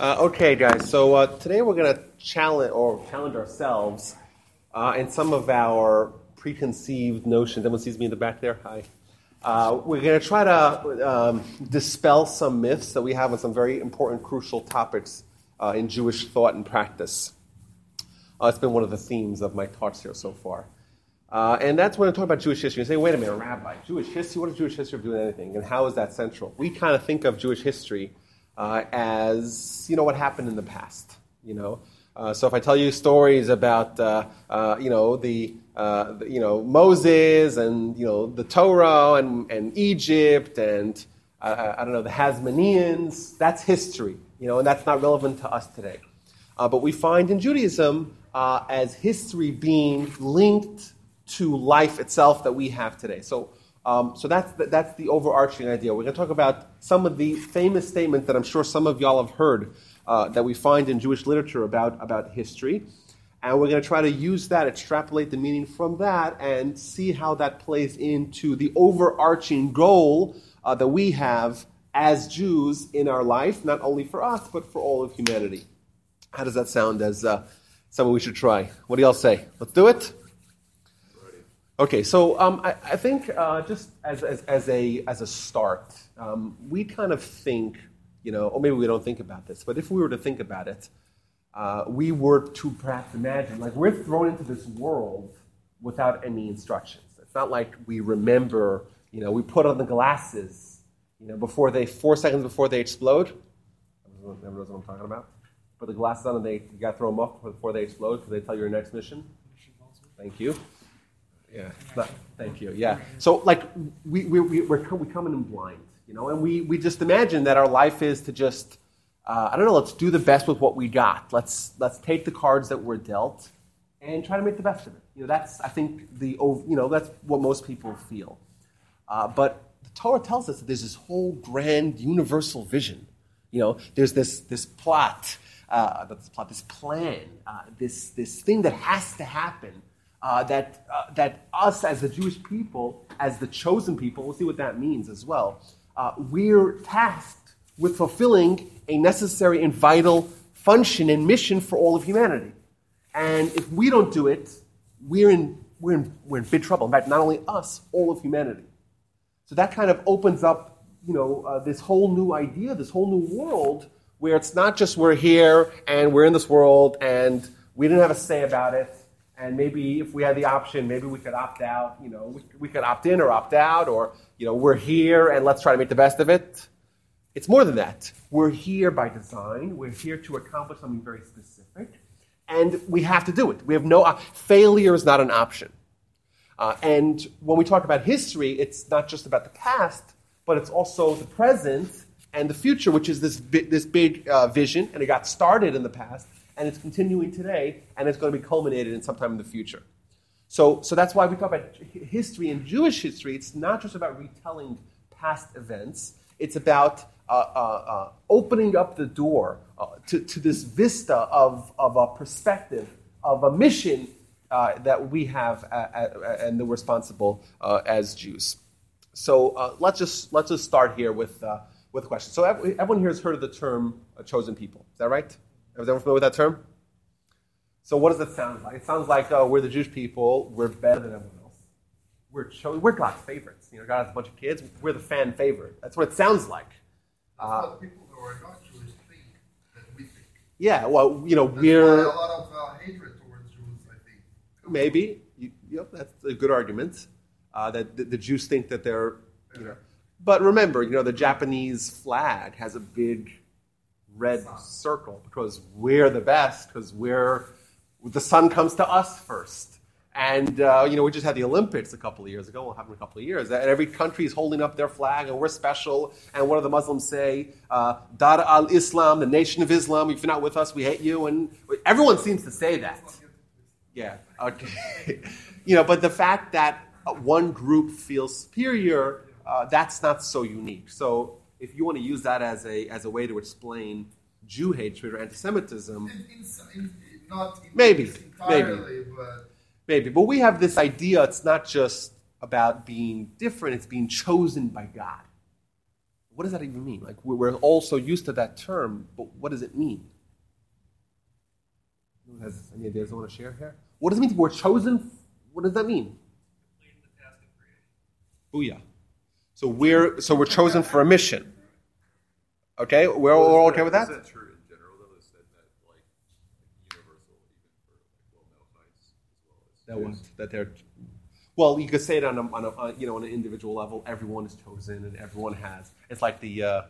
Uh, okay, guys. So uh, today we're to challenge or challenge ourselves uh, in some of our preconceived notions. Everyone sees me in the back there. Hi. Uh, we're to try to um, dispel some myths that we have on some very important, crucial topics uh, in Jewish thought and practice. Uh, it's been one of the themes of my talks here so far. And that's when I talk about Jewish history. You say, wait a minute, Rabbi, Jewish history? What is Jewish history doing anything? And how is that central? We kind of think of Jewish history uh, as, you know, what happened in the past, you know. Uh, so if I tell you stories about, uh, uh, you know, the, the, you know, Moses and, you know, the Torah and, and Egypt and, I don't know, the Hasmoneans, that's history, you know, and that's not relevant to us today. but we find in Judaism as history being linked to life itself that we have today. So, um, so that's, the, that's the overarching idea. We're going to talk about some of the famous statements that I'm sure some of y'all have heard uh, that we find in Jewish literature about, about history. And we're going to try to use that, extrapolate the meaning from that, and see how that plays into the overarching goal uh, that we have as Jews in our life, not only for us, but for all of humanity. How does that sound as uh, something we should try? What do y'all say? Let's do it? Okay, so um, I, I, think uh, just as, as, as, a, as a start, um, we kind of think, you know, or maybe we don't think about this, but if we were to think about it, uh, we were to perhaps imagine, like we're thrown into this world without any instructions. It's not like we remember, you know, we put on the glasses, you know, before they, four seconds before they explode. Everyone knows what I'm talking about? Put the glasses on and they, you got to throw them off before they explode because they tell you your next mission. Thank you. Yeah. But, thank you. Yeah. So, like, we, we, we, we're, we come in blind, you know, and we, we just imagine that our life is to just, uh, I don't know, let's do the best with what we got. Let's, let's take the cards that we're dealt and try to make the best of it. You know, that's, I think, the, you know, that's what most people feel. Uh, but the Torah tells us that there's this whole grand universal vision. You know, there's this, this plot, uh, this plot, this plan, uh, this, this thing that has to happen uh, that, uh, that us as the Jewish people, as the chosen people, we'll see what that means as well, uh, we're tasked with fulfilling a necessary and vital function and mission for all of humanity. And if we don't do it, we're in, we're in, we're in big trouble. In fact, not only us, all of humanity. So that kind of opens up, you know, uh, this whole new idea, this whole new world, where it's not just we're here and we're in this world and we didn't have a say about it and maybe if we had the option, maybe we could opt out. You know, we, we could opt in or opt out, or you know, we're here and let's try to make the best of it. It's more than that. We're here by design. We're here to accomplish something very specific, and we have to do it. We have no uh, failure is not an option. Uh, and when we talk about history, it's not just about the past, but it's also the present and the future, which is this this big uh, vision, and it got started in the past and it's continuing today, and it's going to be culminated in sometime in the future. So, so that's why we talk about history and Jewish history. It's not just about retelling past events, it's about uh, uh, uh, opening up the door uh, to, to this vista of, of a perspective, of a mission uh, that we have and that we're responsible uh, as Jews. So let's, just, let's just start here with, with a question. So everyone here has heard of the term chosen people. Is that right? Is everyone familiar with that term? So what does it sound like? It sounds like oh, we're the Jewish people. We're better than everyone else. We're cho- we're God's favorites. You know, God has a bunch of kids. We're the fan favorite. That's what it sounds like. Uh, people who are not Jewish think that we think. Yeah, well, you know, that's we're a lot of uh, hatred towards Jews. I think maybe. You, yep, that's a good argument. Uh, that the, the, Jews think that they're, you know. But remember, you know, the Japanese flag has a big red circle because we're the best, because we're the sun comes to us first. And uh, you know, we just had the Olympics a couple of years ago. We'll have them a couple of years. And every country is holding up their flag, and we're special. And what do the Muslims say? Uh, Dar al Islam, the nation of Islam. If you're not with us, we hate you. And everyone seems to say that. Yeah. Okay. you know, but the fact that one group feels superior, uh, that's not so unique. So if you want to use that as a, as a way to explain Jew hatred or anti-Semitism, in, in, in, not maybe, entirely, maybe, but maybe. But we have this idea. It's not just about being different; it's being chosen by God. What does that even mean? Like we- we're all so used to that term, but what does it mean? Anyone has any ideas I want to share here? What does it mean? We're chosen. What does that mean? Booyah. So we're so we're chosen for a mission. Okay, we're all, we're okay with that true in general, though? Is that, that like, like universal even for like well Melchites as well as That Jews? one, that they're. Well, you could say it on a, on a you know on an individual level. Everyone is chosen, and everyone has. It's like the uh,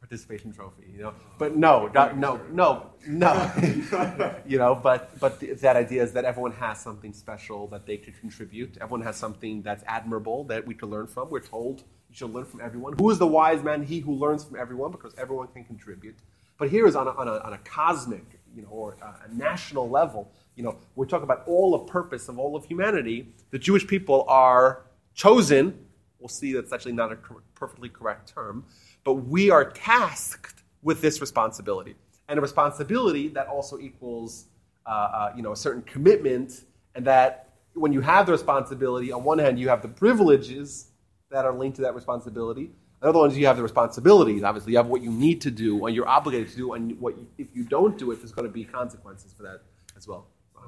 participation trophy, you know. But no, not, no, no, no. you know, but but the, that idea is that everyone has something special that they could contribute. Everyone has something that's admirable that we could learn from. We're told you should learn from everyone. Who is the wise man? He who learns from everyone, because everyone can contribute. But here is on a, on a, on a cosmic, you know, or a, a national level. You know, we're talking about all the purpose of all of humanity. The Jewish people are chosen. We'll see that's actually not a cor- perfectly correct term, but we are tasked with this responsibility, and a responsibility that also equals, uh, uh, you know, a certain commitment, and that when you have the responsibility, on one hand, you have the privileges that are linked to that responsibility. On the other ones, you have the responsibilities. Obviously, you have what you need to do, and you're obligated to do, and what you, if you don't do it, there's going to be consequences for that as well. So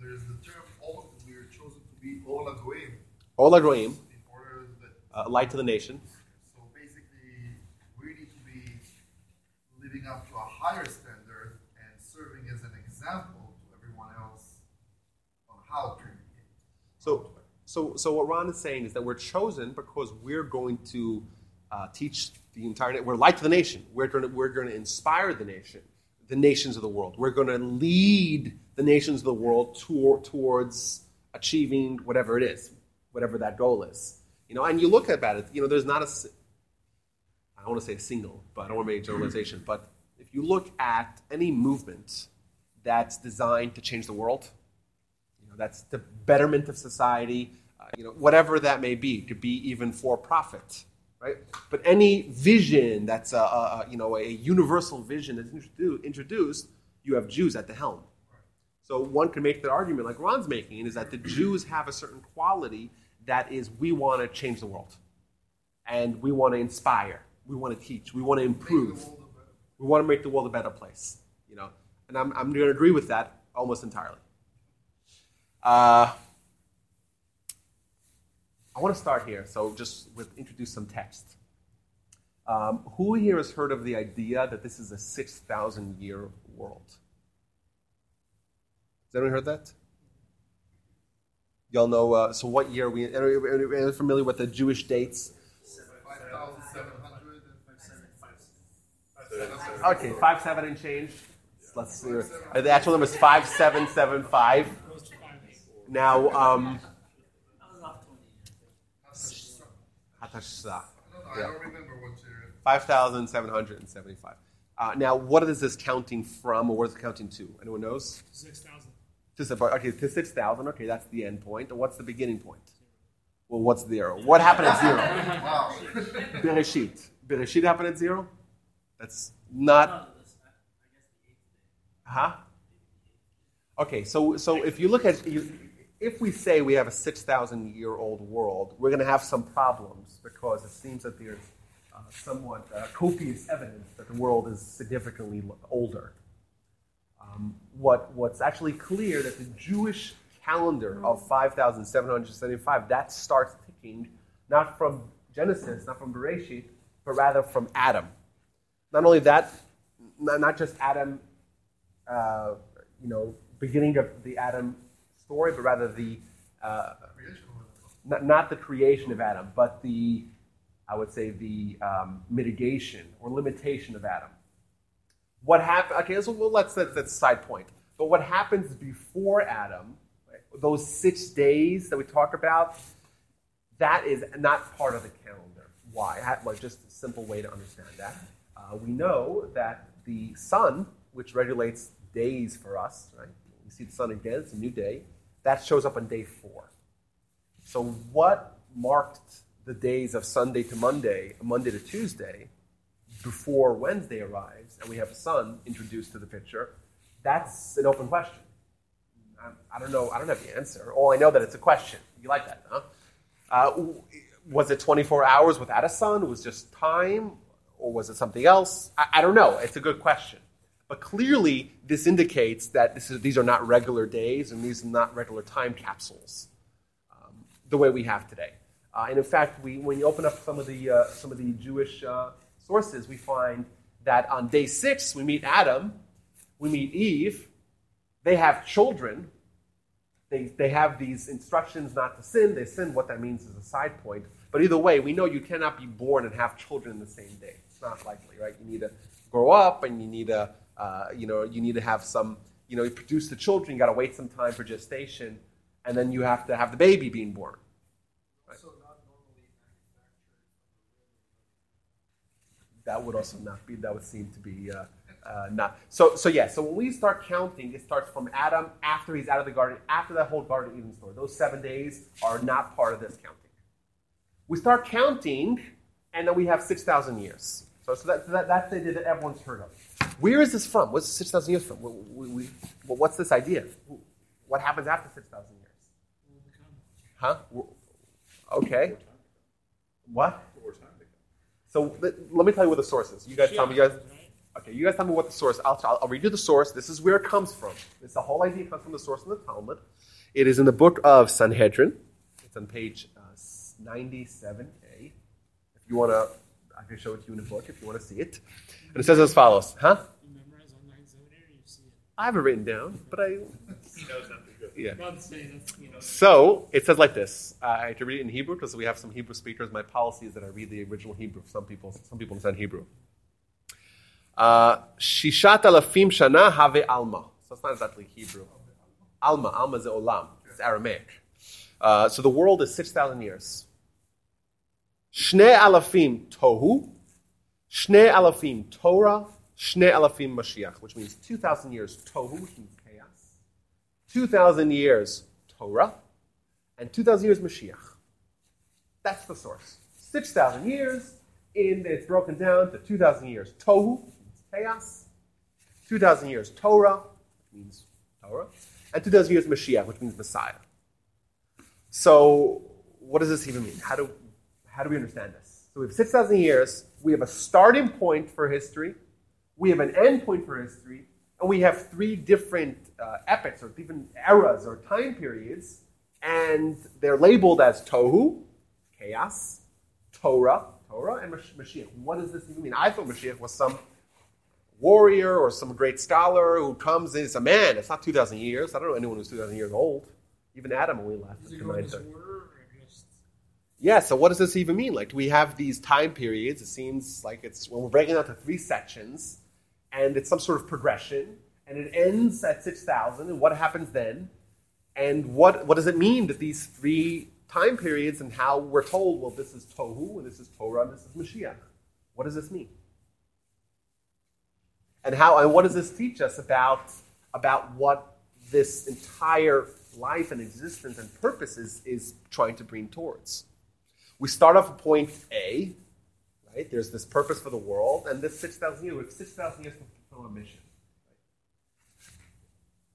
there's the term all we are chosen to be Or LaGoyim, in order uh, light to the nation. so basically we need to be living up to a higher standard and serving as an example to everyone else on how to behave. So, so, so what Ron is saying is that we're chosen because we're going to uh, teach the entire. Nation, we're to the nation. We're going to we're going to inspire the nation, the nations of the world. We're going to lead the nations of the world toward, towards achieving whatever it is, whatever that goal is. You know, and you look about it. You know, there's not a. I don't want to say a single, but I don't want to make a generalization. But if you look at any movement that's designed to change the world, you know, that's the betterment of society, uh, you know, whatever that may be. Could be even for profit, right? But any vision that's a, a, a you know a universal vision that's introdu- introduced, you have Jews at the helm. So one can make the argument, like Ron's making, is that the Jews have a certain quality that is we want to change the world, and we want to inspire, we want to teach, we want to improve. We want to make the world a better place, you know. And I'm, I'm going to agree with that almost entirely. Uh, I want to start here, so just with introduce some text. Um, who here has heard of the idea that this is a 6,000 year world? Has anyone heard that? Y'all know, uh, so what year are we, are you familiar with the Jewish dates? 5,700 Okay, five seven and change. Let's see. The actual number is five seven seven five. Now, um, Hatashsa, I don't I don't remember what year. five thousand seven hundred and seventy-five. Uh, now, what is this counting from, or what is it counting to? Anyone knows? Six thousand. Okay, to six thousand. Okay, that's the end point. And what's the beginning point? Well, what's zero? What happened at zero? Wow. Bereshit. Bereshit happened at zero. That's not Huh? Okay, so so if you look at you, if we say we have a six thousand year old world, we're going to have some problems because it seems that there's uh, somewhat uh, copious evidence that the world is significantly older. Um, what what's actually clear that the Jewish calendar of five thousand seven hundred seventy five that starts ticking not from Genesis, not from Bereshit, but rather from Adam. Not only that, not just Adam uh, you know, beginning of the Adam story, but rather the uh, not, the creation of Adam, but the I would say the um, mitigation or limitation of Adam. What happened? Okay, so well, let's that's that's a side point. But what happens before Adam? right, those six days that we talk about, that is not part of the calendar. Why? Well, just a simple way to understand that. Uh, we know that the sun, which regulates days for us, right? We see the sun again; it's a new day. That shows up on day four. So, what marked the days of Sunday to Monday, Monday to Tuesday, before Wednesday arrives, and we have a sun introduced to the picture? That's an open question. I, I don't know. I don't have the answer. All I know that it's a question. You like that, huh? Uh, was it 24 hours without a sun? Was just time, or was it something else? I, I don't know. It's a good question. But clearly, this indicates that this is, these are not regular days and these are not regular time capsules um, the way we have today. Uh, and in fact, we, when you open up some of the, uh, some of the Jewish uh, sources, we find that on day six, we meet Adam, we meet Eve, they have children. They, they have these instructions not to sin. They sin. What that means is a side point. But either way, we know you cannot be born and have children in the same day. It's not likely, right? You need to grow up, and you need to, uh, you know, you need to have some, you know, you produce the children. You got to wait some time for gestation, and then you have to have the baby being born. Also not normally manufactured. That would also not be. That would seem to be uh, uh, not. So, so yeah. So when we start counting, it starts from Adam after he's out of the garden, after that whole Garden of Eden story. Those seven days are not part of this counting. We start counting, and then we have 6,000 years. So, so that, that, that's the idea that everyone's heard of. Where is this from? What's 6,000 years from? What's this idea? What happens after 6,000 years? Huh? Okay. What? So let, me tell you what the source is. You guys tell me. You guys, okay, you guys tell me what the source. I'll, I'll, I'll read you the source. This is where it comes from. This the whole idea comes from the source in the Talmud. It is in the book of Sanhedrin. It's on page uh, 97a. If you want to, I can show it to you in a book if you want to see it. And it says as follows, huh? You memorize all nine seminary, you see it. I have it written down, but I, He knows not to yeah. Not to say that's you know. So it says like this. Uh, I have to read it in Hebrew because we have some Hebrew speakers. My policy is that I read the original Hebrew. Some people, some people understand Hebrew. Uh, Shishat alafim shana have alma. So it's not exactly Hebrew. Alma, alma is olam. It's Aramaic. Uh, so the world is six thousand years. Shne alafim tohu, shne alafim Torah, shne alafim Mashiach, which means two thousand years tohu, means chaos. 2,000 years Torah, and 2,000 years Mashiach. That's the source. 6,000 years, and it's broken down to 2,000 years Tohu, means chaos, 2,000 years Torah, which means Torah, and 2,000 years Mashiach, which means Messiah. So, what does this even mean? How do, how do we understand this? So, we have 6,000 years, we have a starting point for history, we have an end point for history, and we have three different uh, epochs or different eras or time periods, and they're labeled as Tohu, chaos, Torah, Torah, and Mash- Mashiach. What does this even mean? I thought Mashiach was some warrior or some great scholar who comes and is a man. It's not 2,000 years. I don't know anyone who's 2,000 years old. Even Adam only lasted it to go in this 930. Yeah, so what does this even mean? Like, do we have these time periods? It seems like it's when we're breaking out to three sections, and it's some sort of progression, and it ends at 6,000, and what happens then? And what, what does it mean that these three time periods and how we're told, well, this is Tohu, and this is Torah, and this is Mashiach? What does this mean? And how and what does this teach us about, about what this entire life and existence and purpose is, is trying to bring towards? We start off at point A, right? There's this purpose for the world, and this 6,000 years, we have 6,000 years to fulfill a mission.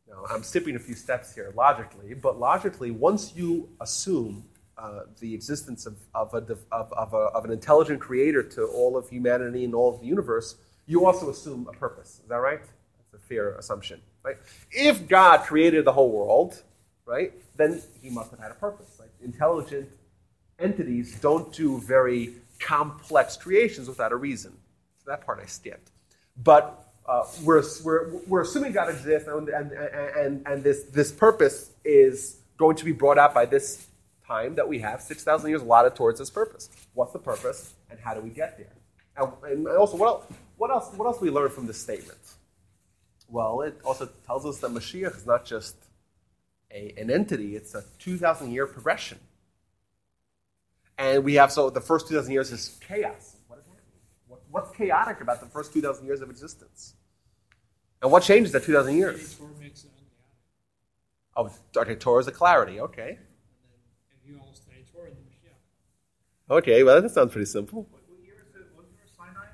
Now, I'm skipping a few steps here logically, but logically, once you assume uh, the existence of, of, a, of, of, a, of an intelligent creator to all of humanity and all of the universe, you also assume a purpose. Is that right? That's a fair assumption, right? If God created the whole world, right, then he must have had a purpose. Like intelligent entities don't do very complex creations without a reason. So that part I skipped. But uh, we're, we're, we're assuming God exists, and, and, and, and this, this purpose is going to be brought out by this time that we have, 6,000 years allotted towards this purpose. What's the purpose, and how do we get there? And, and also, what else, what, else, what else do we learn from this statement? Well, it also tells us that Mashiach is not just a, an entity, it's a 2,000 year progression. And we have, so the first 2,000 years is chaos. What that mean? What, what's chaotic about the first 2,000 years of existence? And what changes that 2,000 years? Torah makes it unchaotic. Oh, okay, Torah is a clarity. Okay. And then if you all study Torah, then Mashiach. Okay, well, that sounds pretty simple. What, what year is it? What year is Sinai?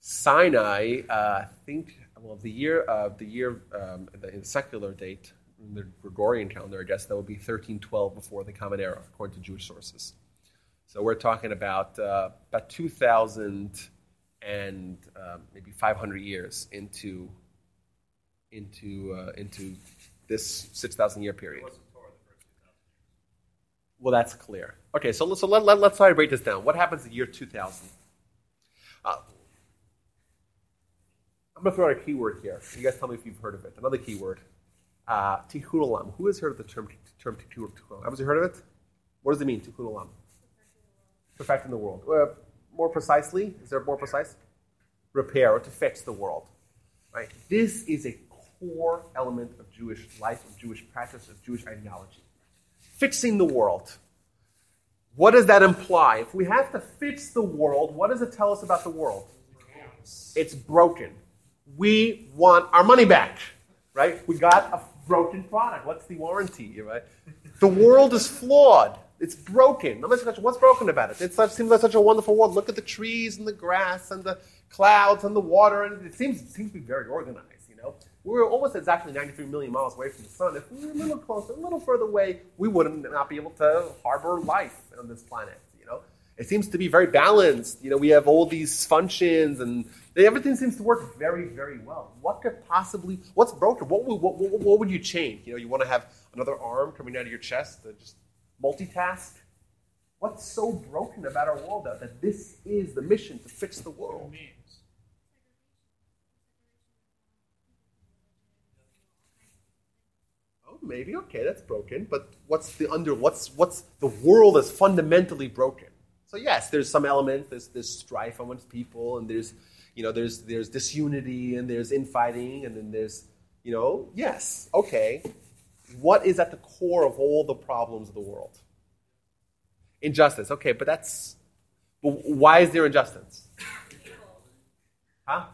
Sinai, uh, I think, well, the year, uh, the year, um, the secular date, in the Gregorian calendar, I guess that would be 1312 before the Common Era, according to Jewish sources. So we're talking about uh, about 2,000 and uh, maybe 500 years into into uh, into this 6,000 year period. Well, that's clear. Okay, so, so let, let, let's try to break this down. What happens in the year 2000? Uh, I'm going to throw out a keyword here. You guys tell me if you've heard of it. Another keyword. Uh, tikkun olam. Who has heard of the term, term tikkun olam? Have you heard of it? What does it mean, tikkun olam? Perfecting the world. Uh, more precisely, is there more precise? Repair or to fix the world. Right? This is a core element of Jewish life, of Jewish practice, of Jewish ideology. Fixing the world. What does that imply? If we have to fix the world, what does it tell us about the world? It's broken. We want our money back, right? We got a broken product. What's the warranty, right? The world is flawed. It's broken. What's broken about it? It seems like such a wonderful world. Look at the trees and the grass and the clouds and the water, and it seems, it seems to be very organized. You know, we're almost exactly 93 million miles away from the sun. If we were a little closer, a little further away, we wouldn't not be able to harbor life on this planet. You know, it seems to be very balanced. You know, we have all these functions and everything seems to work very, very well. What could possibly, what's broken? What would, what, what, what would you change? You know, you want to have another arm coming out of your chest to just multitask? What's so broken about our world that, that this is the mission to fix the world? Oh, maybe okay, that's broken. But what's the under? What's what's the world is fundamentally broken? So yes, there's some element. There's there's strife amongst people, and there's you know there's there's disunity, and there's infighting, and then there's you know yes, okay. What is at the core of all the problems of the world? Injustice. Okay, but that's. But why is there injustice? Huh?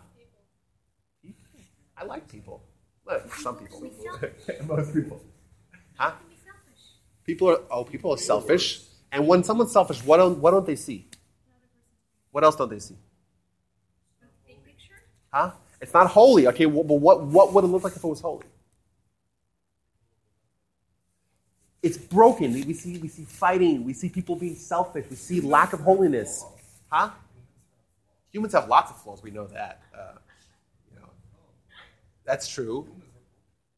People. I like people. Well, some people. Most people. Huh? People are oh, people are selfish. And when someone's selfish, what don't what don't they see? What else don't they see? Huh? It's not holy. Okay, but what what would it look like if it was holy? It's broken. We see, we see fighting. We see people being selfish. We see lack of holiness. Huh? Humans have lots of flaws. We know that. Uh, you know, that's true.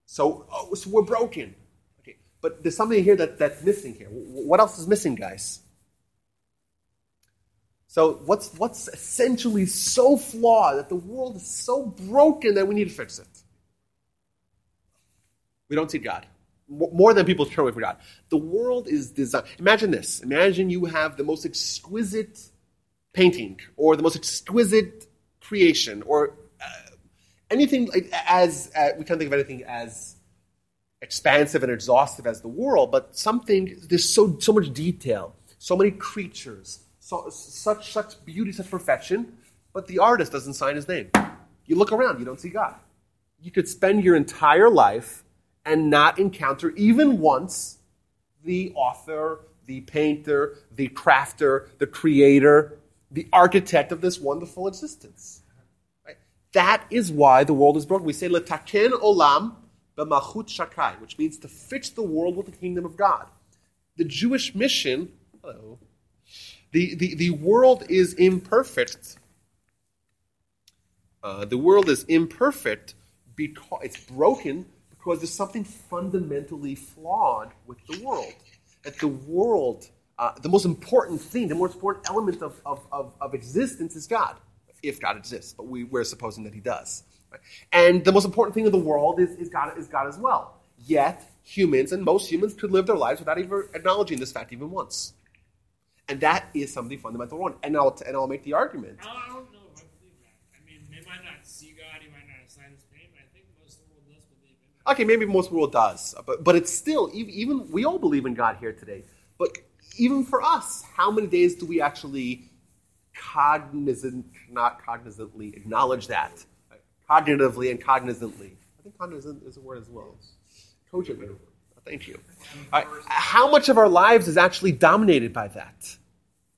So, oh, so we're broken. Okay, but there's something here that, that's missing here. What else is missing, guys? So, what's what's essentially so flawed that the world is so broken that we need to fix it? We don't see God more than people turn away from God. The world is designed. Imagine this. Imagine you have the most exquisite painting or the most exquisite creation or uh, anything like, as uh, we can't think of anything as expansive and exhaustive as the world, but something there's so so much detail, so many creatures, so, such such beauty, such perfection, but the artist doesn't sign his name. You look around, you don't see God. You could spend your entire life and not encounter even once the author, the painter, the crafter, the creator, the architect of this wonderful existence. Right? That is why the world is broken. We say letaken olam b'malchut Shaddai, which means to fix the world with the kingdom of God. The Jewish mission, hello, the, the, the world is imperfect. Uh, the world is imperfect because it's broken because there's something fundamentally flawed with the world. That the world, uh, the most important thing, the most important element of, of, of, of existence is God, if God exists, but we, we're supposing that He does. And the most important thing in the world is, is, God, is God as well. Yet, humans, and most humans, could live their lives without even acknowledging this fact even once. And that is something fundamental wrong. And I'll, and I'll make the argument. I don't know if I believe that. I mean, they might not see God, he might not sign his name, but I think most of the world does believe in. Okay, maybe most world does, but but it's still even, even we all believe in God here today. But even for us, how many days do we actually cognizant, not cognizantly acknowledge that, cognitively and cognizantly? I think cognizant is a word as well. Cogently. Thank you. How much of our lives is actually dominated by that?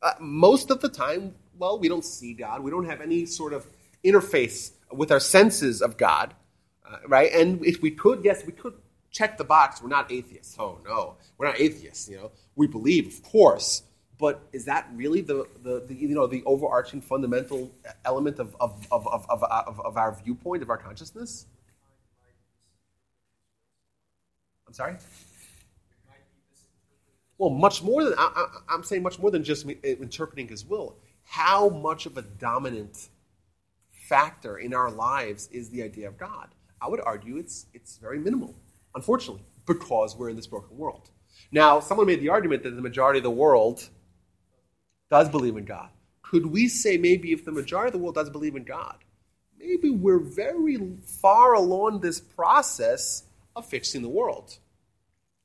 Uh, most of the time, well, we don't see God. We don't have any sort of interface with our senses of God uh, right? And if we could, yes, we could check the box. We're not atheists. Oh no, we're not atheists. You know, we believe, of course, but is that really the, the, the you know the overarching fundamental element of, of, of, of, of, of our viewpoint of our consciousness? I'm sorry. Well, much more than I, I'm saying, much more than just uh, interpreting His will. How much of a dominant factor in our lives is the idea of God? I would argue it's it's very minimal, unfortunately, because we're in this broken world. Now, someone made the argument that the majority of the world does believe in God. Could we say maybe if the majority of the world does believe in God, maybe we're very far along this process of fixing the world?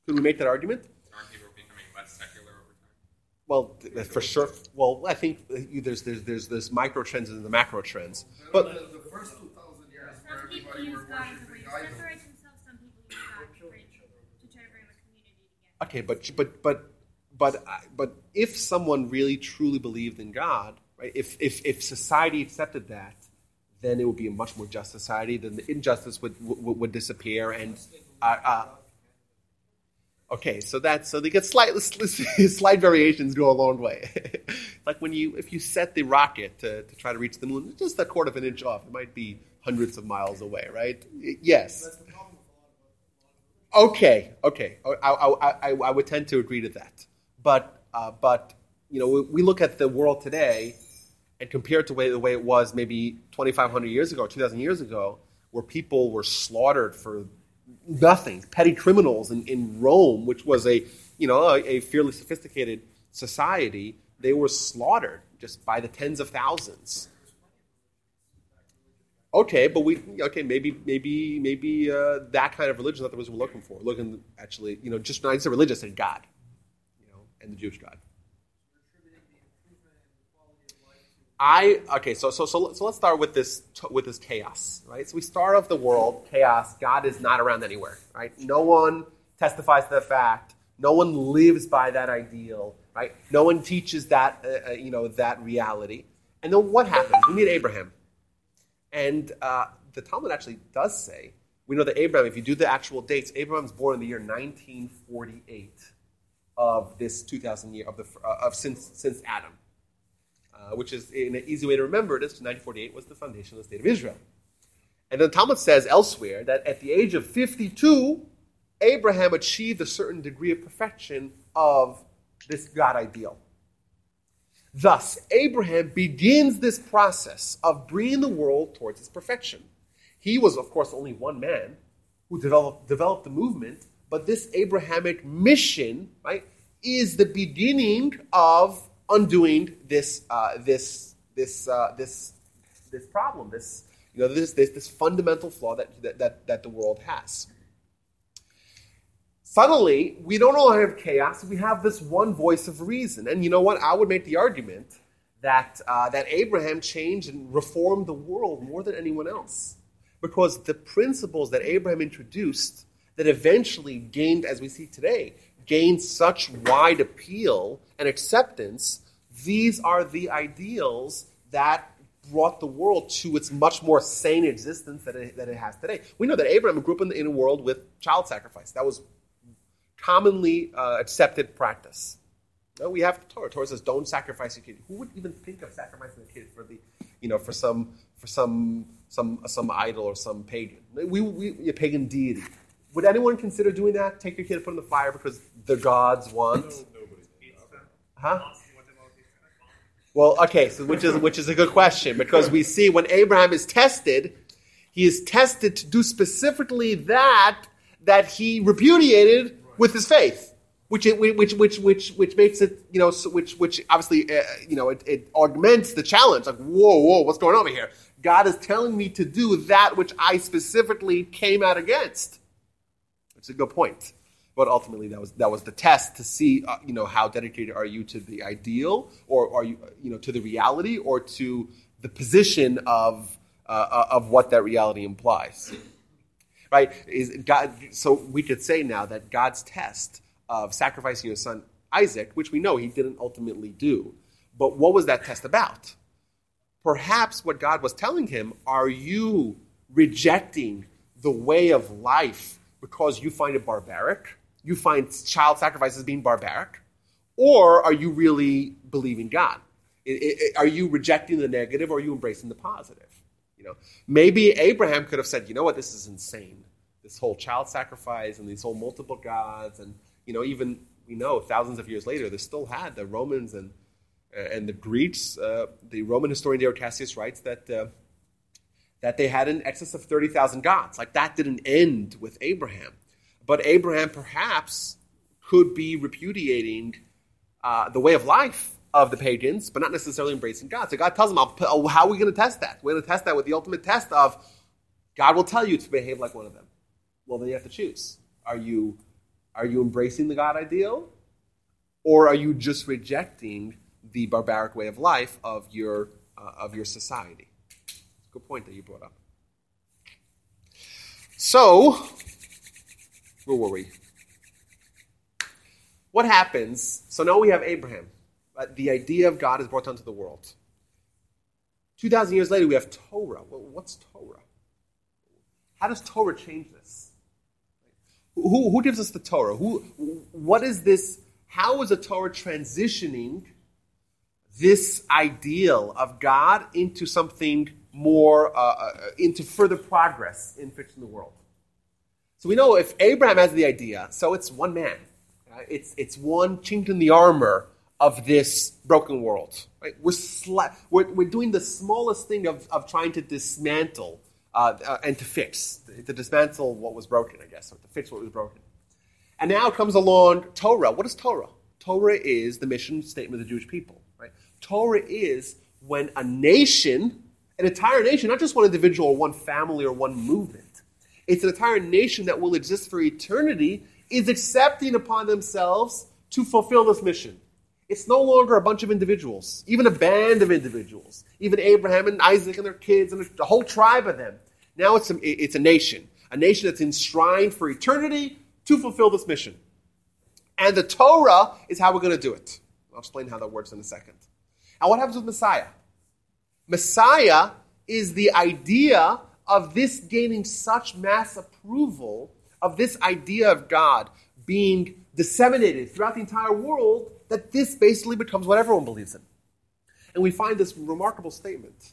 Could we make that argument? Aren't people becoming less secular over time? Well, th- for sure. Well, I think uh, there's there's there's there's micro trends and the macro trends. But the, the first 2,000 years where Some people everybody use were God as a way worshiping to idols. separate themselves. Some people use God to, try to bring the community together. okay, but but but but uh, but if someone really truly believed in God, right? If if if society accepted that, then it would be a much more just society. Then the injustice would would, would disappear, and uh, uh, okay, so that's so they get slight slight variations go a long way. like when you if you set the rocket to, to try to reach the moon, just a quarter of an inch off, it might be hundreds of miles away, right? Yes. Okay, okay, I, I, I, I would tend to agree to that. But, uh, but you know, we, we look at the world today and compare it to the way, the way it was maybe 2,500 years ago, 2,000 years ago, where people were slaughtered for nothing, petty criminals in, in Rome, which was a, you know, a, a fairly sophisticated society. They were slaughtered just by the tens of thousands. Okay, but we okay maybe maybe maybe uh, that kind of religion that was we're looking for. Looking actually, you know, just not just religious and God, you know, and the Jewish God. I okay, so so so so let's start with this with this chaos, right? So we start off the world chaos. God is not around anywhere, right? No one testifies to the fact. No one lives by that ideal, right? No one teaches that uh, uh, you know that reality. And then what happens? We meet Abraham. And uh, the Talmud actually does say, we know that Abraham, if you do the actual dates, Abraham's born in the year 1948 of this 2,000 year, of, the, uh, of since, since Adam, uh, which is in an easy way to remember it is 1948 was the foundation of the state of Israel. And then the Talmud says elsewhere that at the age of 52, Abraham achieved a certain degree of perfection of this God ideal. Thus, Abraham begins this process of bringing the world towards its perfection. He was, of course, only one man who developed, developed the movement, but this Abrahamic mission, right, is the beginning of undoing this, uh, this, this, uh, this, this problem, this, you know, this, this, this fundamental flaw that, that, that the world has. Suddenly, we don't only have chaos, we have this one voice of reason. And you know what? I would make the argument that, uh, that Abraham changed and reformed the world more than anyone else. Because the principles that Abraham introduced that eventually gained, as we see today, gained such wide appeal and acceptance, these are the ideals that brought the world to its much more sane existence that it, that it has today. We know that Abraham grew up in, in a world with child sacrifice. That was commonly uh, accepted practice. No, we have Torah. Torah says, "Don't sacrifice your kid." Who would even think of sacrificing a kid for the, you know, for some for some some some idol or some pagan? We, we a pagan deity. Would anyone consider doing that? Take your kid and put in the fire because the gods want? Nobody, huh? Well, okay, so which is which is a good question because we see when Abraham is tested, he is tested to do specifically that that he repudiated with his faith, which which which which which makes it you know which which obviously uh, you know it, it augments the challenge. Like whoa whoa, what's going on here? God is telling me to do that which I specifically came out against. It's a good point. But ultimately, that was that was the test to see, uh, you know, how dedicated are you to the ideal, or are you, you know, to the reality, or to the position of uh, of what that reality implies, right? Is God? So we could say now that God's test of sacrificing His son Isaac, which we know he didn't ultimately do, but what was that test about? Perhaps what God was telling him: Are you rejecting the way of life because you find it barbaric? You find child sacrifices being barbaric? Or are you really believing God? I- I- Are you rejecting the negative or are you embracing the positive? You know, maybe Abraham could have said, you know what, this is insane. This whole child sacrifice and these whole multiple gods, and you know, even we know thousands of years later, they still had the Romans and and the Greeks. Uh, the Roman historian Dio Cassius writes that uh, that they had an excess of thirty thousand gods. Like that didn't end with Abraham, but Abraham perhaps could be repudiating uh, the way of life of the pagans, but not necessarily embracing God. So God tells him, how are we going to test that? We're going to test that with the ultimate test of God will tell you to behave like one of them. Well, then you have to choose. Are you, are you embracing the God ideal? Or are you just rejecting the barbaric way of life of your, uh, of your society? Good point that you brought up. So, where were we? What happens? So now we have Abraham. Uh, the idea of God is brought onto the world. 2,000 years later, we have Torah. What's Torah? How does Torah change this? Who, who gives us the Torah? Who, what is this? How is the Torah transitioning this ideal of God into something more, uh, uh, into further progress in fixing the world? So we know if Abraham has the idea, so it's one man. Uh, it's, it's one chink in the armor of this broken world. Right? We're, sla- we're, we're doing the smallest thing of, of trying to dismantle uh, uh, and to fix, to dismantle what was broken, I guess, or to fix what was broken. And now comes along Torah. What is Torah? Torah is the mission statement of the Jewish people. Right? Torah is when a nation, an entire nation, not just one individual or one family or one movement, it's an entire nation that will exist for eternity, is accepting upon themselves to fulfill this mission. It's no longer a bunch of individuals, even a band of individuals, even Abraham and Isaac and their kids and the whole tribe of them. Now it's a, it's a nation, a nation that's enshrined for eternity to fulfill this mission. And the Torah is how we're going to do it. I'll explain how that works in a second. And what happens with Messiah? Messiah is the idea of this gaining such mass approval, of this idea of God being disseminated throughout the entire world, that this basically becomes what everyone believes in. And we find this remarkable statement.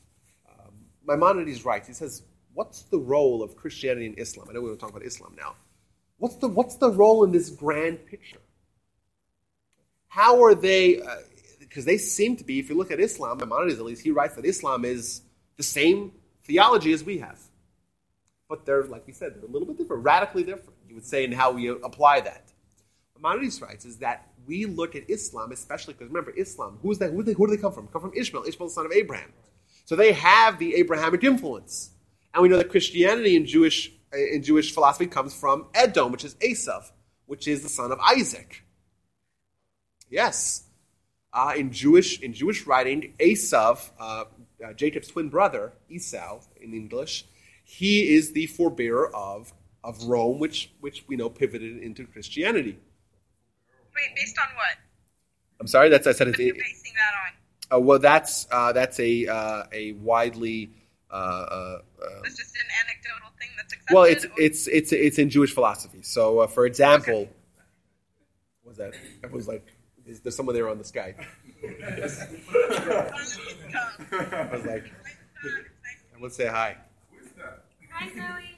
Um, Maimonides writes, he says, What's the role of Christianity and Islam? I know we're going to talk about Islam now. What's the, what's the role in this grand picture? How are they, because they seem to be, if you look at Islam, Maimonides at least, he writes that Islam is the same theology as we have. But they're, like we said, they're a little bit different, radically different, you would say, in how we apply that. Maimonides writes is that we look at Islam, especially because remember, Islam, who's that, who, they, who do they come from? Come from Ishmael, Ishmael, the son of Abraham. So they have the Abrahamic influence. And we know that Christianity in Jewish, in Jewish philosophy comes from Edom, which is Esav, which is the son of Isaac. Yes. Uh, in Jewish in Jewish writing, Esav, uh, uh, Jacob's twin brother, Esau in English, he is the forebearer of, of Rome, which, which we know pivoted into Christianity. Wait, based on what? I'm sorry, that's I said What it. are you basing that on? Uh, well, that's uh, that's a uh, a widely. Uh, uh, uh, It's just an anecdotal thing that's accepted. well, it's or- it's it's it's in Jewish philosophy. So, uh, for example, what was that? Everyone's like, "Is there's someone there on the Skype?" I was like, "Everyone say hi." Hi, Zoe.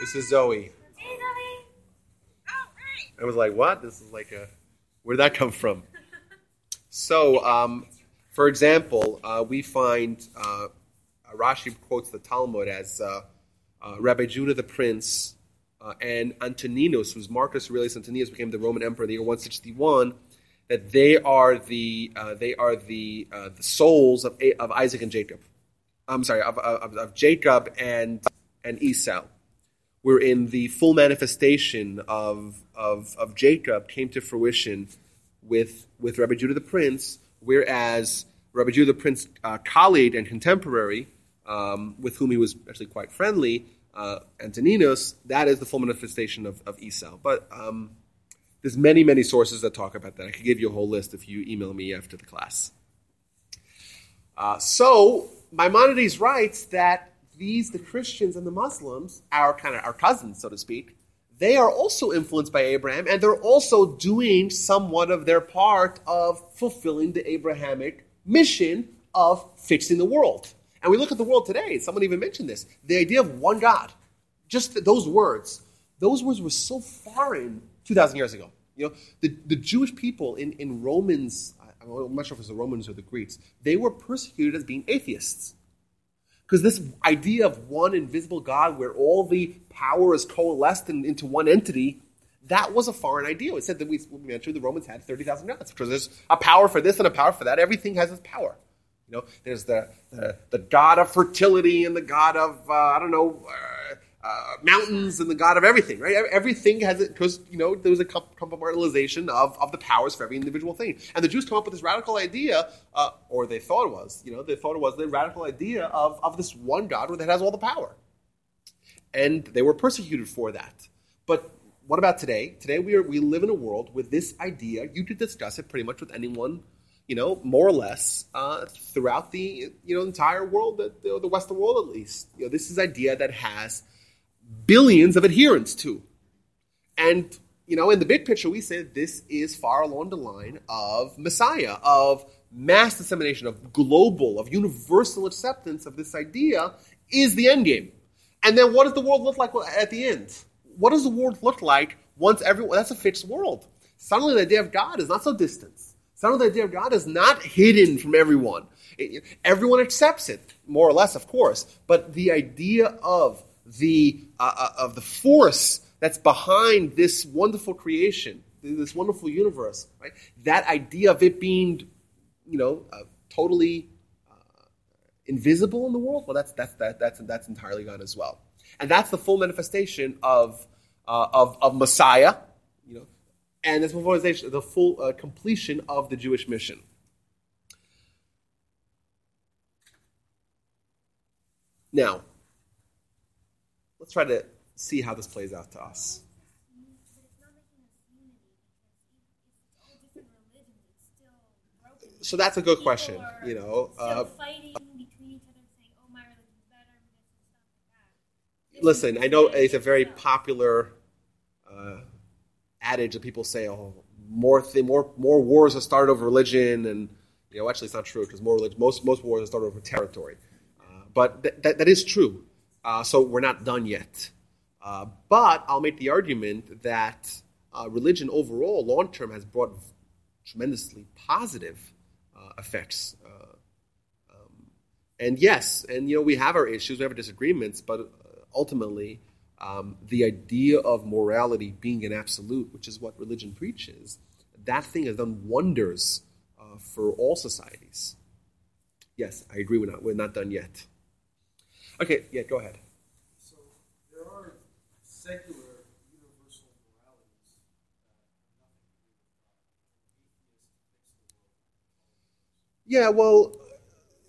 This is Zoe. Hey, Zoe. Oh, right. I was like, "What? This is like a where did that come from?" So, um, for example, uh, we find uh, Rashi quotes the Talmud as uh, uh, Rabbi Judah the Prince uh, and Antoninus, who's Marcus Aurelius Antoninus, became the Roman emperor in the year 161. That they are the uh, they are the uh, the souls of, of Isaac and Jacob. I'm sorry, of, of, of Jacob and and Esau wherein the full manifestation of, of, of Jacob came to fruition with, with Rabbi Judah the Prince, whereas Rabbi Judah the Prince, uh, colleague and contemporary, um, with whom he was actually quite friendly, uh, Antoninus, that is the full manifestation of, of Esau. But um, there's many, many sources that talk about that. I could give you a whole list if you email me after the class. Uh, so Maimonides writes that these, the Christians and the Muslims, our kind of our cousins, so to speak, they are also influenced by Abraham, and they're also doing somewhat of their part of fulfilling the Abrahamic mission of fixing the world. And we look at the world today, someone even mentioned this the idea of one God. Just those words, those words were so foreign 2,000 years ago. You know, the, the Jewish people in, in Romans, I'm not sure if it's the Romans or the Greeks, they were persecuted as being atheists. Because this idea of one invisible God where all the power is coalesced in, into one entity, that was a foreign idea. It said that we, we mentioned the Romans had 30,000 gods because there's a power for this and a power for that. Everything has its power. You know, there's the, the, the god of fertility and the god of, uh, I don't know, uh, uh, mountains and the god of everything, right? Everything has it because you know there was a compartmentalization of, of the powers for every individual thing. And the Jews come up with this radical idea, uh, or they thought it was, you know, they thought it was the radical idea of, of this one God that has all the power. And they were persecuted for that. But what about today? Today we are we live in a world with this idea. You could discuss it pretty much with anyone you know, more or less uh, throughout the you know entire world, the, the Western world at least. You know, this is idea that has billions of adherents to. And, you know, in the big picture, we say this is far along the line of Messiah, of mass dissemination, of global, of universal acceptance of this idea is the end game. And then what does the world look like at the end? What does the world look like once everyone, that's a fixed world. Suddenly the idea of God is not so distant. Suddenly the idea of God is not hidden from everyone. everyone accepts it, more or less, of course. But the idea of the uh, uh, of the force that's behind this wonderful creation, this wonderful universe, right? That idea of it being, you know, uh, totally uh, invisible in the world. Well, that's that's that, that's that's entirely gone as well, and that's the full manifestation of uh, of of Messiah, you know, and this full the full uh, completion of the Jewish mission. Now, let's try to see how this plays out to us. So that's a good question. You know, uh, listen, I know it's a very popular uh, adage that people say, "Oh, more th- more more wars are started over religion," and you know, actually, it's not true because more religion, most most wars are started over territory. Uh, but th- that, that is true. Uh, so we're not done yet. Uh, but I'll make the argument that uh, religion overall, long term, has brought tremendously positive uh, effects. Uh, um, and yes, and you know we have our issues, we have our disagreements, but uh, ultimately, um, the idea of morality being an absolute, which is what religion preaches, that thing has done wonders for all societies. Yes, I agree. We're not we're not done yet. Okay, yeah, go ahead. So there are secular universal moralities that have nothing to do with God. Yeah, well,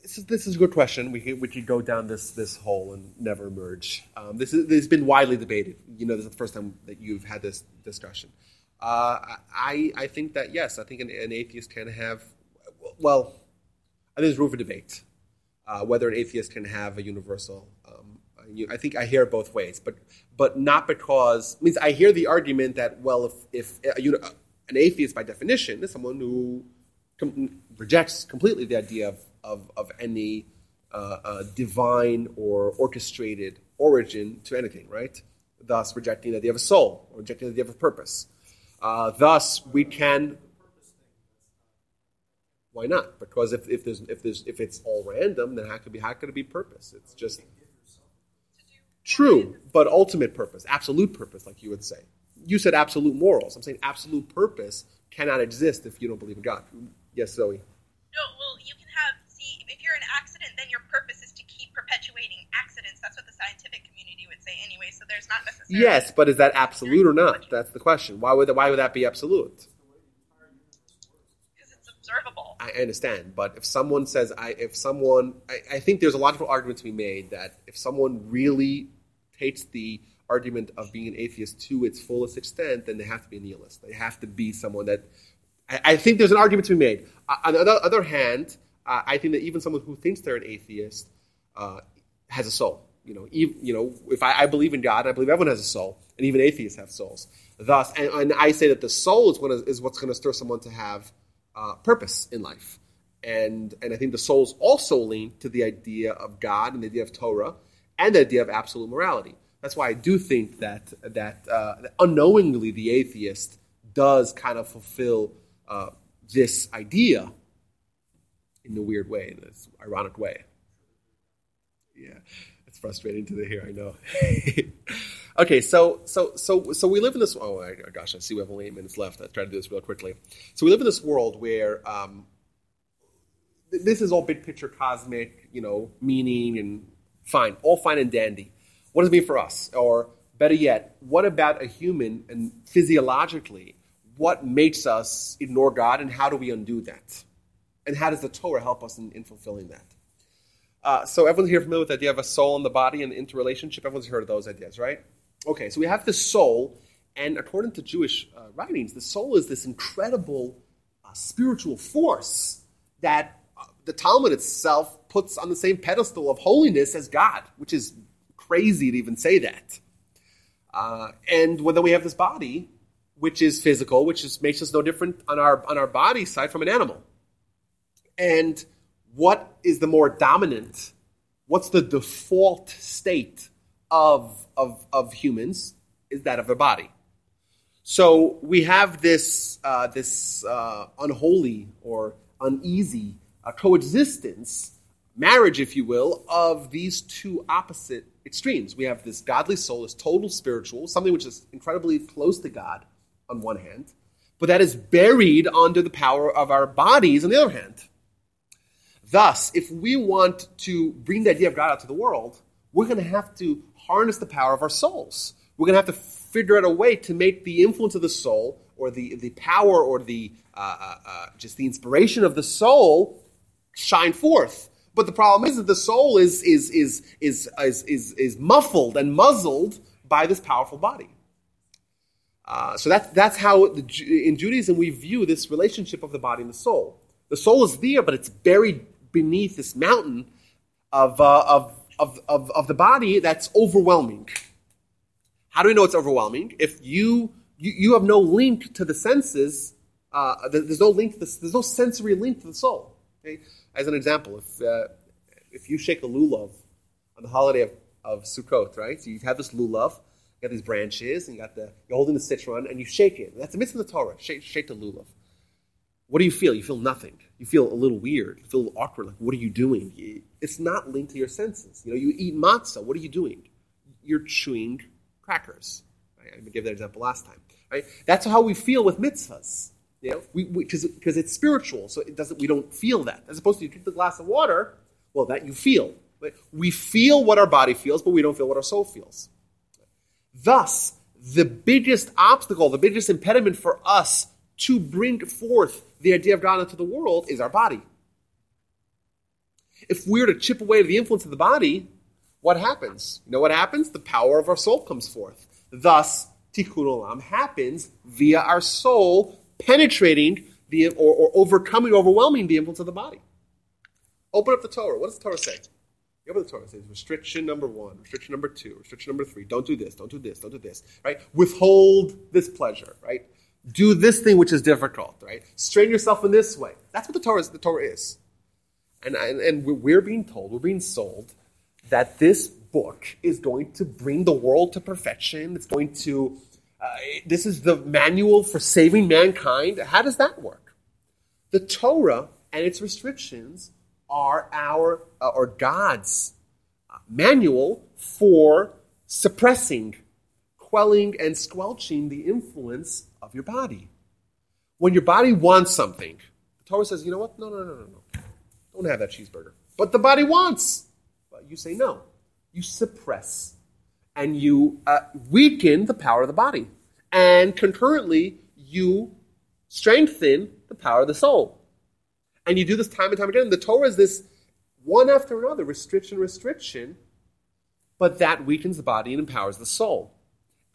this is, this is a good question. We could, we could go down this, this hole and never emerge. Um, this, is, this has been widely debated. You know, this is the first time that you've had this discussion. Uh, I, I think that, yes, I think an, an atheist can have, well, I think there's room for debate uh, whether an atheist can have a universal. Um, I think I hear both ways, but but not because means I hear the argument that well, if if you know, an atheist by definition is someone who com- rejects completely the idea of of, of any uh, uh, divine or orchestrated origin to anything, right? Thus, rejecting the idea of a soul or rejecting the idea of a purpose. Uh, thus, we can why not? Because if, if there's if there's if it's all random, then how could be how could it be purpose? It's just true, but ultimate purpose, absolute purpose, like you would say. You said absolute morals. I'm saying absolute purpose cannot exist if you don't believe in God. Yes, Zoe. No, well, you can have see if you're an accident, then your purpose is to keep perpetuating accidents. That's what the scientific community would say anyway. So there's not necessarily yes, but is that absolute or not? That's the question. Why would that, why would that be absolute? Observable. I understand, but if someone says, I, if someone, I, I think there's a logical argument to be made that if someone really takes the argument of being an atheist to its fullest extent, then they have to be a nihilist. They have to be someone that. I, I think there's an argument to be made. Uh, on the other, other hand, uh, I think that even someone who thinks they're an atheist uh, has a soul. You know, even, you know, if I, I, believe in God, I believe everyone has a soul. and even atheists have souls. Thus, and, and I say that the soul is, what is, is what's going to stir someone to have uh, purpose in life. And, and I think the soul's also linked to the idea of God and the idea of Torah and the idea of absolute morality. That's why I do think that, that, uh, that unknowingly the atheist does kind of fulfill uh, this idea in a weird way, in this ironic way. Yeah, it's frustrating to hear. I know. okay, so so so so we live in this. Oh my gosh, I see we have only eight minutes left. I try to do this real quickly. So we live in this world where um, th- this is all big picture, cosmic, you know, meaning and fine, all fine and dandy. What does it mean for us? Or better yet, what about a human and physiologically? What makes us ignore God, and how do we undo that? And how does the Torah help us in, in fulfilling that? Uh, so everyone's here familiar with the idea of a soul and the body and the interrelationship. Everyone's heard of those ideas, right? Okay, so we have the soul, and according to Jewish uh, writings, the soul is this incredible uh, spiritual force that uh, the Talmud itself puts on the same pedestal of holiness as God, which is crazy to even say that. Uh, and well, then we have this body, which is physical, which is, makes us no different on our on our body side from an animal. And what is the more dominant? What's the default state of, of, of humans? Is that of a body. So we have this, uh, this uh, unholy or uneasy uh, coexistence, marriage, if you will, of these two opposite extremes. We have this godly soul, this total spiritual, something which is incredibly close to God on one hand, but that is buried under the power of our bodies on the other hand. Thus, if we want to bring the idea of God out to the world, we're going to have to harness the power of our souls. We're going to have to figure out a way to make the influence of the soul, or the, the power, or the uh, uh, uh, just the inspiration of the soul shine forth. But the problem is that the soul is is is is is is, is muffled and muzzled by this powerful body. Uh, so that's that's how the, in Judaism we view this relationship of the body and the soul. The soul is there, but it's buried beneath this mountain of, uh, of, of, of, of the body that's overwhelming. How do we know it's overwhelming? If you, you, you have no link to the senses, uh, there's no link, this, there's no sensory link to the soul. Okay? As an example, if, uh, if you shake a lulav on the holiday of, of Sukkot, right? So you have this lulav, you got these branches, and you got the, you're holding the citron, and you shake it. That's the mitzvah of the Torah, shake, shake the lulav. What do you feel? You feel nothing. You feel a little weird. You feel awkward. Like, what are you doing? It's not linked to your senses. You know, you eat matzah. What are you doing? You're chewing crackers. Right? I gave that example last time. Right? That's how we feel with mitzvahs. You know, because because it's spiritual, so it doesn't. We don't feel that. As opposed to you drink the glass of water, well, that you feel. Right? We feel what our body feels, but we don't feel what our soul feels. Thus, the biggest obstacle, the biggest impediment for us to bring forth the idea of God into the world is our body. If we're to chip away the influence of the body, what happens? You know what happens? The power of our soul comes forth. Thus, tikkun olam happens via our soul penetrating the or, or overcoming, overwhelming the influence of the body. Open up the Torah. What does the Torah say? You open the Torah. It says restriction number one, restriction number two, restriction number three. Don't do this. Don't do this. Don't do this. Right? Withhold this pleasure. Right? Do this thing which is difficult, right? Strain yourself in this way. That's what the Torah is. The Torah is. And, and, and we're being told, we're being sold that this book is going to bring the world to perfection. It's going to, uh, this is the manual for saving mankind. How does that work? The Torah and its restrictions are our, uh, or God's uh, manual for suppressing, quelling, and squelching the influence of your body. When your body wants something, the Torah says, you know what? No, no, no, no, no. Don't have that cheeseburger. But the body wants. But you say no. You suppress and you uh, weaken the power of the body. And concurrently, you strengthen the power of the soul. And you do this time and time again. The Torah is this one after another restriction, restriction, but that weakens the body and empowers the soul.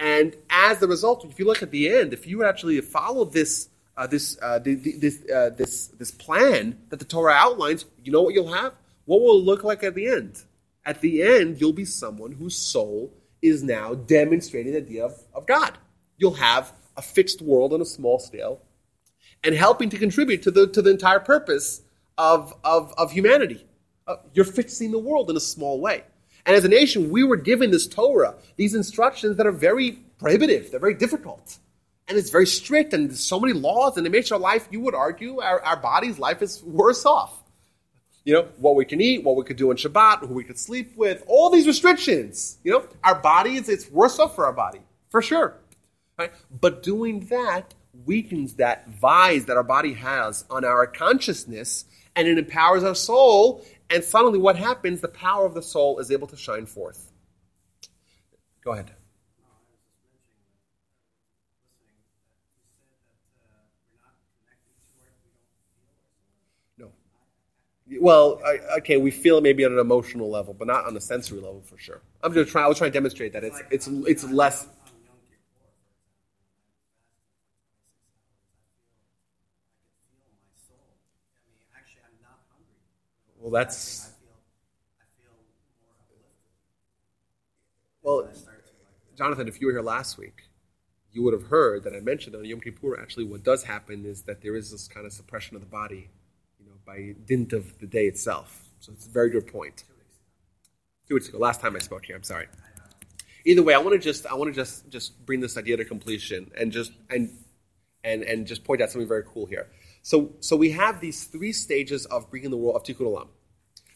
And as the result, if you look at the end, if you actually follow this uh, this uh, this uh, this this plan that the Torah outlines, you know what you'll have. What will it look like at the end? At the end, you'll be someone whose soul is now demonstrating the idea of, of God. You'll have a fixed world on a small scale and helping to contribute to the, to the entire purpose of, of, of humanity. Uh, you're fixing the world in a small way. And as a nation, we were given this Torah, these instructions that are very prohibitive, they're very difficult. And it's very strict, and there's so many laws, and it makes our life, you would argue, our, our body's life is worse off. You know, what we can eat, what we could do on Shabbat, who we could sleep with, all these restrictions. You know, our bodies, it's worse off for our body, for sure. Right? But doing that weakens that vise that our body has on our consciousness, and it empowers our soul, and suddenly what happens? The power of the soul is able to shine forth. Go ahead. No. Well, I, okay, we feel it maybe on an emotional level, but not on a sensory level for sure. I'm just trying. I was trying to demonstrate that it's it's it's less. Well, that's well, Jonathan. If you were here last week, you would have heard that I mentioned on Yom Kippur. Actually, what does happen is that there is this kind of suppression of the body, you know, by dint of the day itself. So it's a very good point. Two weeks ago, last time I spoke here. I'm sorry. Either way, I want to just I want to just just bring this idea to completion and just and and and just point out something very cool here. So, so we have these three stages of bringing the world of Tikkun Olam.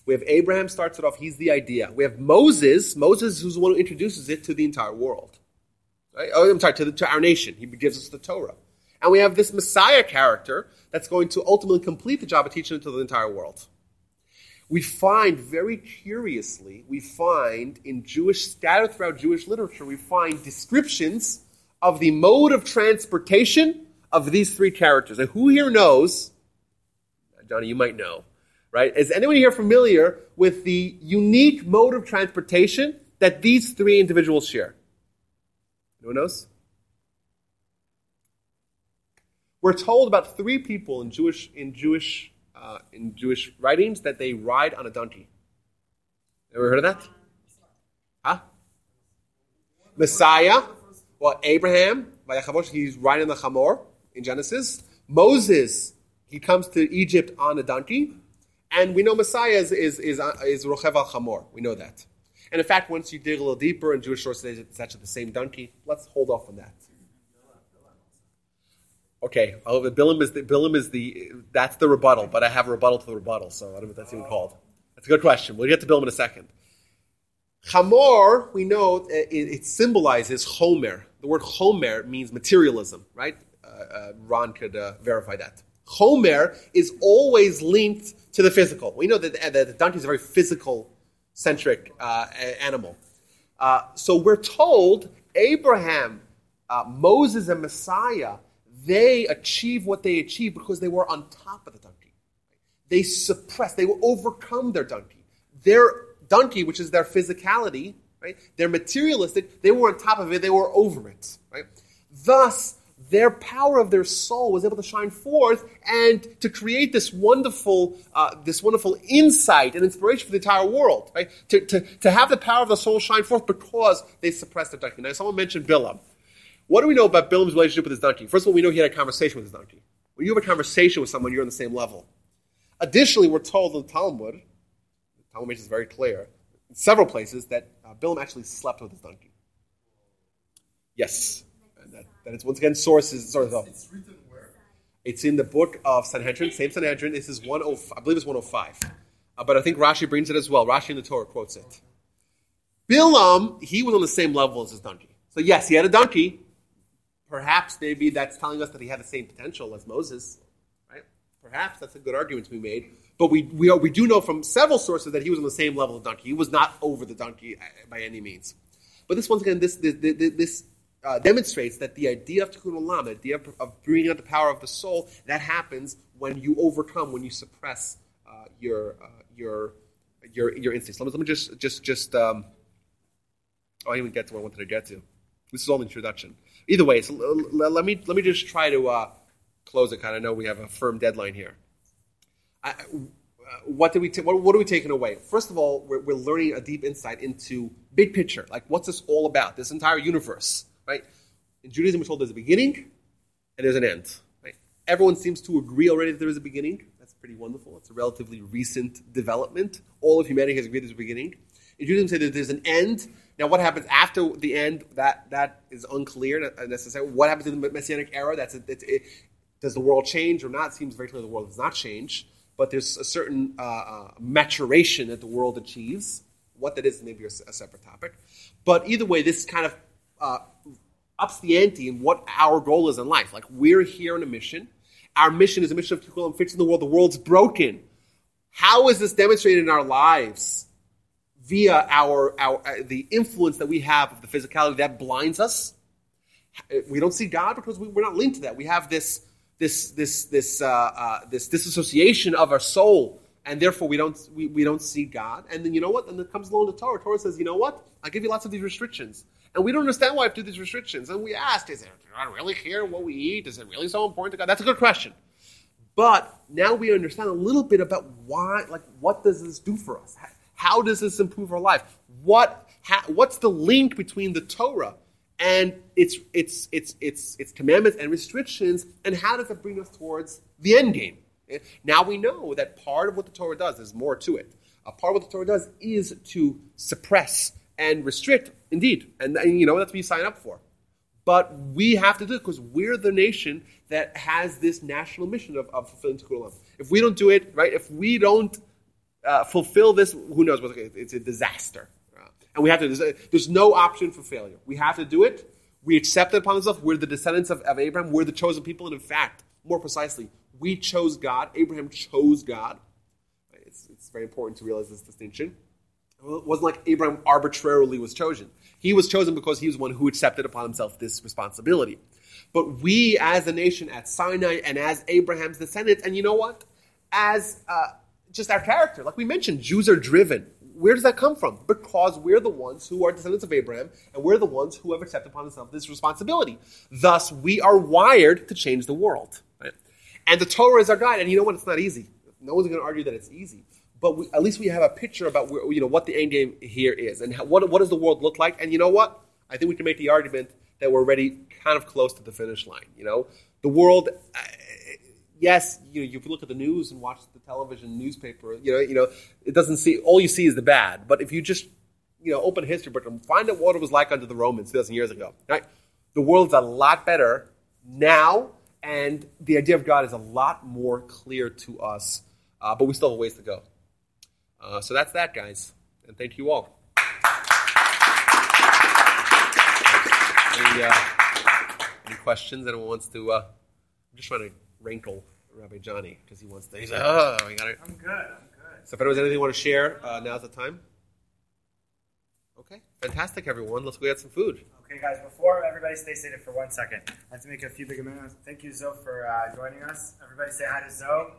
We have Abraham starts it off, he's the idea. We have Moses, Moses who's the one who introduces it to the entire world. Right? Oh, I'm sorry, to, the, to our nation. He gives us the Torah. And we have this Messiah character that's going to ultimately complete the job of teaching it to the entire world. We find very curiously, we find in Jewish, scattered throughout Jewish literature, we find descriptions of the mode of transportation of these three characters. And who here knows, Johnny, you might know, right? Is anyone here familiar with the unique mode of transportation that these three individuals share? No one knows? We're told about three people in Jewish in Jewish uh, in Jewish writings that they ride on a donkey. Ever heard of that? Huh? Messiah. Well, Abraham, he's riding the chamor in Genesis. Moses, he comes to Egypt on a donkey. And we know Messiah is, is, is, is Rochev al Chamor. We know that. And in fact, once you dig a little deeper in Jewish sources, it's actually the same donkey. Let's hold off on that. Okay, oh, Bilam is the Bilam is the that's the rebuttal, but I have a rebuttal to the rebuttal, so I don't know what that's even called. That's a good question. We'll get to Bilam in a second. Chamor, we know it, it symbolizes Chomer. The word Chomer means materialism, right? uh, Ron could uh, verify that. Chomer is always linked to the physical. We know that, the donkey is a very physical centric uh, animal. Uh, so we're told Abraham, uh, Moses, and Messiah, they achieve what they achieve because they were on top of the donkey. They suppressed, they will overcome their donkey. Their donkey, which is their physicality, right? They're materialistic. They were on top of it. They were over it, right? Thus, their power of their soul was able to shine forth and to create this wonderful, uh, this wonderful insight and inspiration for the entire world. Right? To, to, to have the power of the soul shine forth because they suppressed the donkey. Now, someone mentioned Bilam. What do we know about Bilam's relationship with his donkey? First of all, we know he had a conversation with his donkey. When you have a conversation with someone, you're on the same level. Additionally, we're told in the Talmud, the Talmud makes this very clear, in several places, that uh, Bilam actually slept with his donkey. Yes that, it's once again sources sort of. It's written where? It's in the book of Sanhedrin, same Sanhedrin. This is one oh, I believe it's 105. uh, but I think Rashi brings it as well. Rashi in the Torah quotes it. Bilam, he was on the same level as his donkey. So yes, he had a donkey. Perhaps maybe that's telling us that he had the same potential as Moses, right? Perhaps that's a good argument to be made. But we, we, we do know from several sources that he was on the same level of donkey. He was not over the donkey uh, by any means. But this once again, this this, this uh, demonstrates that the idea of tikkun olam, the idea of, of, bringing out the power of the soul, that happens when you overcome, when you suppress uh, your uh, your your your instincts. Let me, let me just just just. Um, oh, I didn't even get to what I wanted to get to. This is all introduction. Either way, so l- let me let me just try to uh, close it. Kind of know we have a firm deadline here. I, what did we what, what are we taking away? First of all, we're, we're learning a deep insight into big picture. Like, what's this all about? This entire universe, right? In Judaism, we're told there's a beginning and there's an end. Right? Everyone seems to agree already that there is a beginning. That's pretty wonderful. It's a relatively recent development. All of humanity has agreed there's a beginning. In Judaism, say that there's an end. Now, what happens after the end? That that is unclear necessarily. What happens in the Messianic era? That's a, it's, it, does the world change or not? It seems very clear the world does not change, but there's a certain uh, uh, maturation that the world achieves. What that is, maybe a, a separate topic. But either way, this kind of uh, ups the ante in what our goal is in life. Like we're here on a mission. Our mission is a mission of Tikkun fixing the world. The world's broken. How is this demonstrated in our lives? Via our, our uh, the influence that we have of the physicality that blinds us. We don't see God because we, we're not linked to that. We have this this this this uh, uh, this disassociation of our soul, and therefore we don't we, we don't see God. And then you know what? And then comes along the Torah. Torah says, you know what? I give you lots of these restrictions, and we don't understand why I have to do these restrictions. And we asked, is it not really care what we eat? Is it really so important to God? That's a good question. But now we understand a little bit about why, like, what does this do for us? How does this improve our life? What, how, what's the link between the Torah and its, its, its, its, its commandments and restrictions, and how does it bring us towards the end game? Eh, now we know that part of what the Torah does, there's more to it. A part of what the Torah does is to suppress and restrict, indeed. And, and you know, that's what you sign up for. But we have to do it because we're the nation that has this national mission of, of fulfilling Tikkun. If we don't do it, right, if we don't uh, fulfill this, who knows it's a disaster. Uh, and we have to, there's, there's, no option for failure. We have to do it. We accept it upon ourselves. We're the descendants of, of Abraham. We're the chosen people. And in fact, more precisely, we chose God. Abraham chose God. It's, it's very important to realize this distinction. It wasn't like Abraham arbitrarily was chosen. He was chosen because he was one who accepted upon himself this responsibility. But we, as a nation, at Sinai, and as Abraham's descendants, and you know what? As uh, just our character, like we mentioned, Jews are driven. Where does that come from? Because we're the ones who are descendants of Abraham, and we're the ones who have accepted upon themselves this responsibility. Thus, we are wired to change the world. Right? And the Torah is our guide. And you know what? It's not easy. No one's going to argue that it's easy but we, at least we have a picture about where, you know what the end game here is and how, what what does the world look like. And you know what? I think we can make the argument that we're already kind of close to the finish line. You know, the world. Yes, you know, you look at the news and watch the television newspaper. You know, you know, it doesn't see all you see is the bad. But if you just you know open history book and find out what it was like under the Romans 2,000 years ago, right? The world's a lot better now, and the idea of God is a lot more clear to us. Uh, but we still have a ways to go. Uh, so that's that, guys. And thank you all. Any, uh, any questions? Anyone wants to? Uh, I'm just trying to rankle Rabbi Johnny because he wants to. He's like, oh, we got it. I'm good. I'm good. So if anyone's anything you want to share, uh, now's the time. Okay, fantastic, everyone. Let's go get some food. Okay, guys. Before everybody stay seated for one second, I have to make a few big amendments. Thank you, Zoe, for uh, joining us. Everybody say hi to Zoe.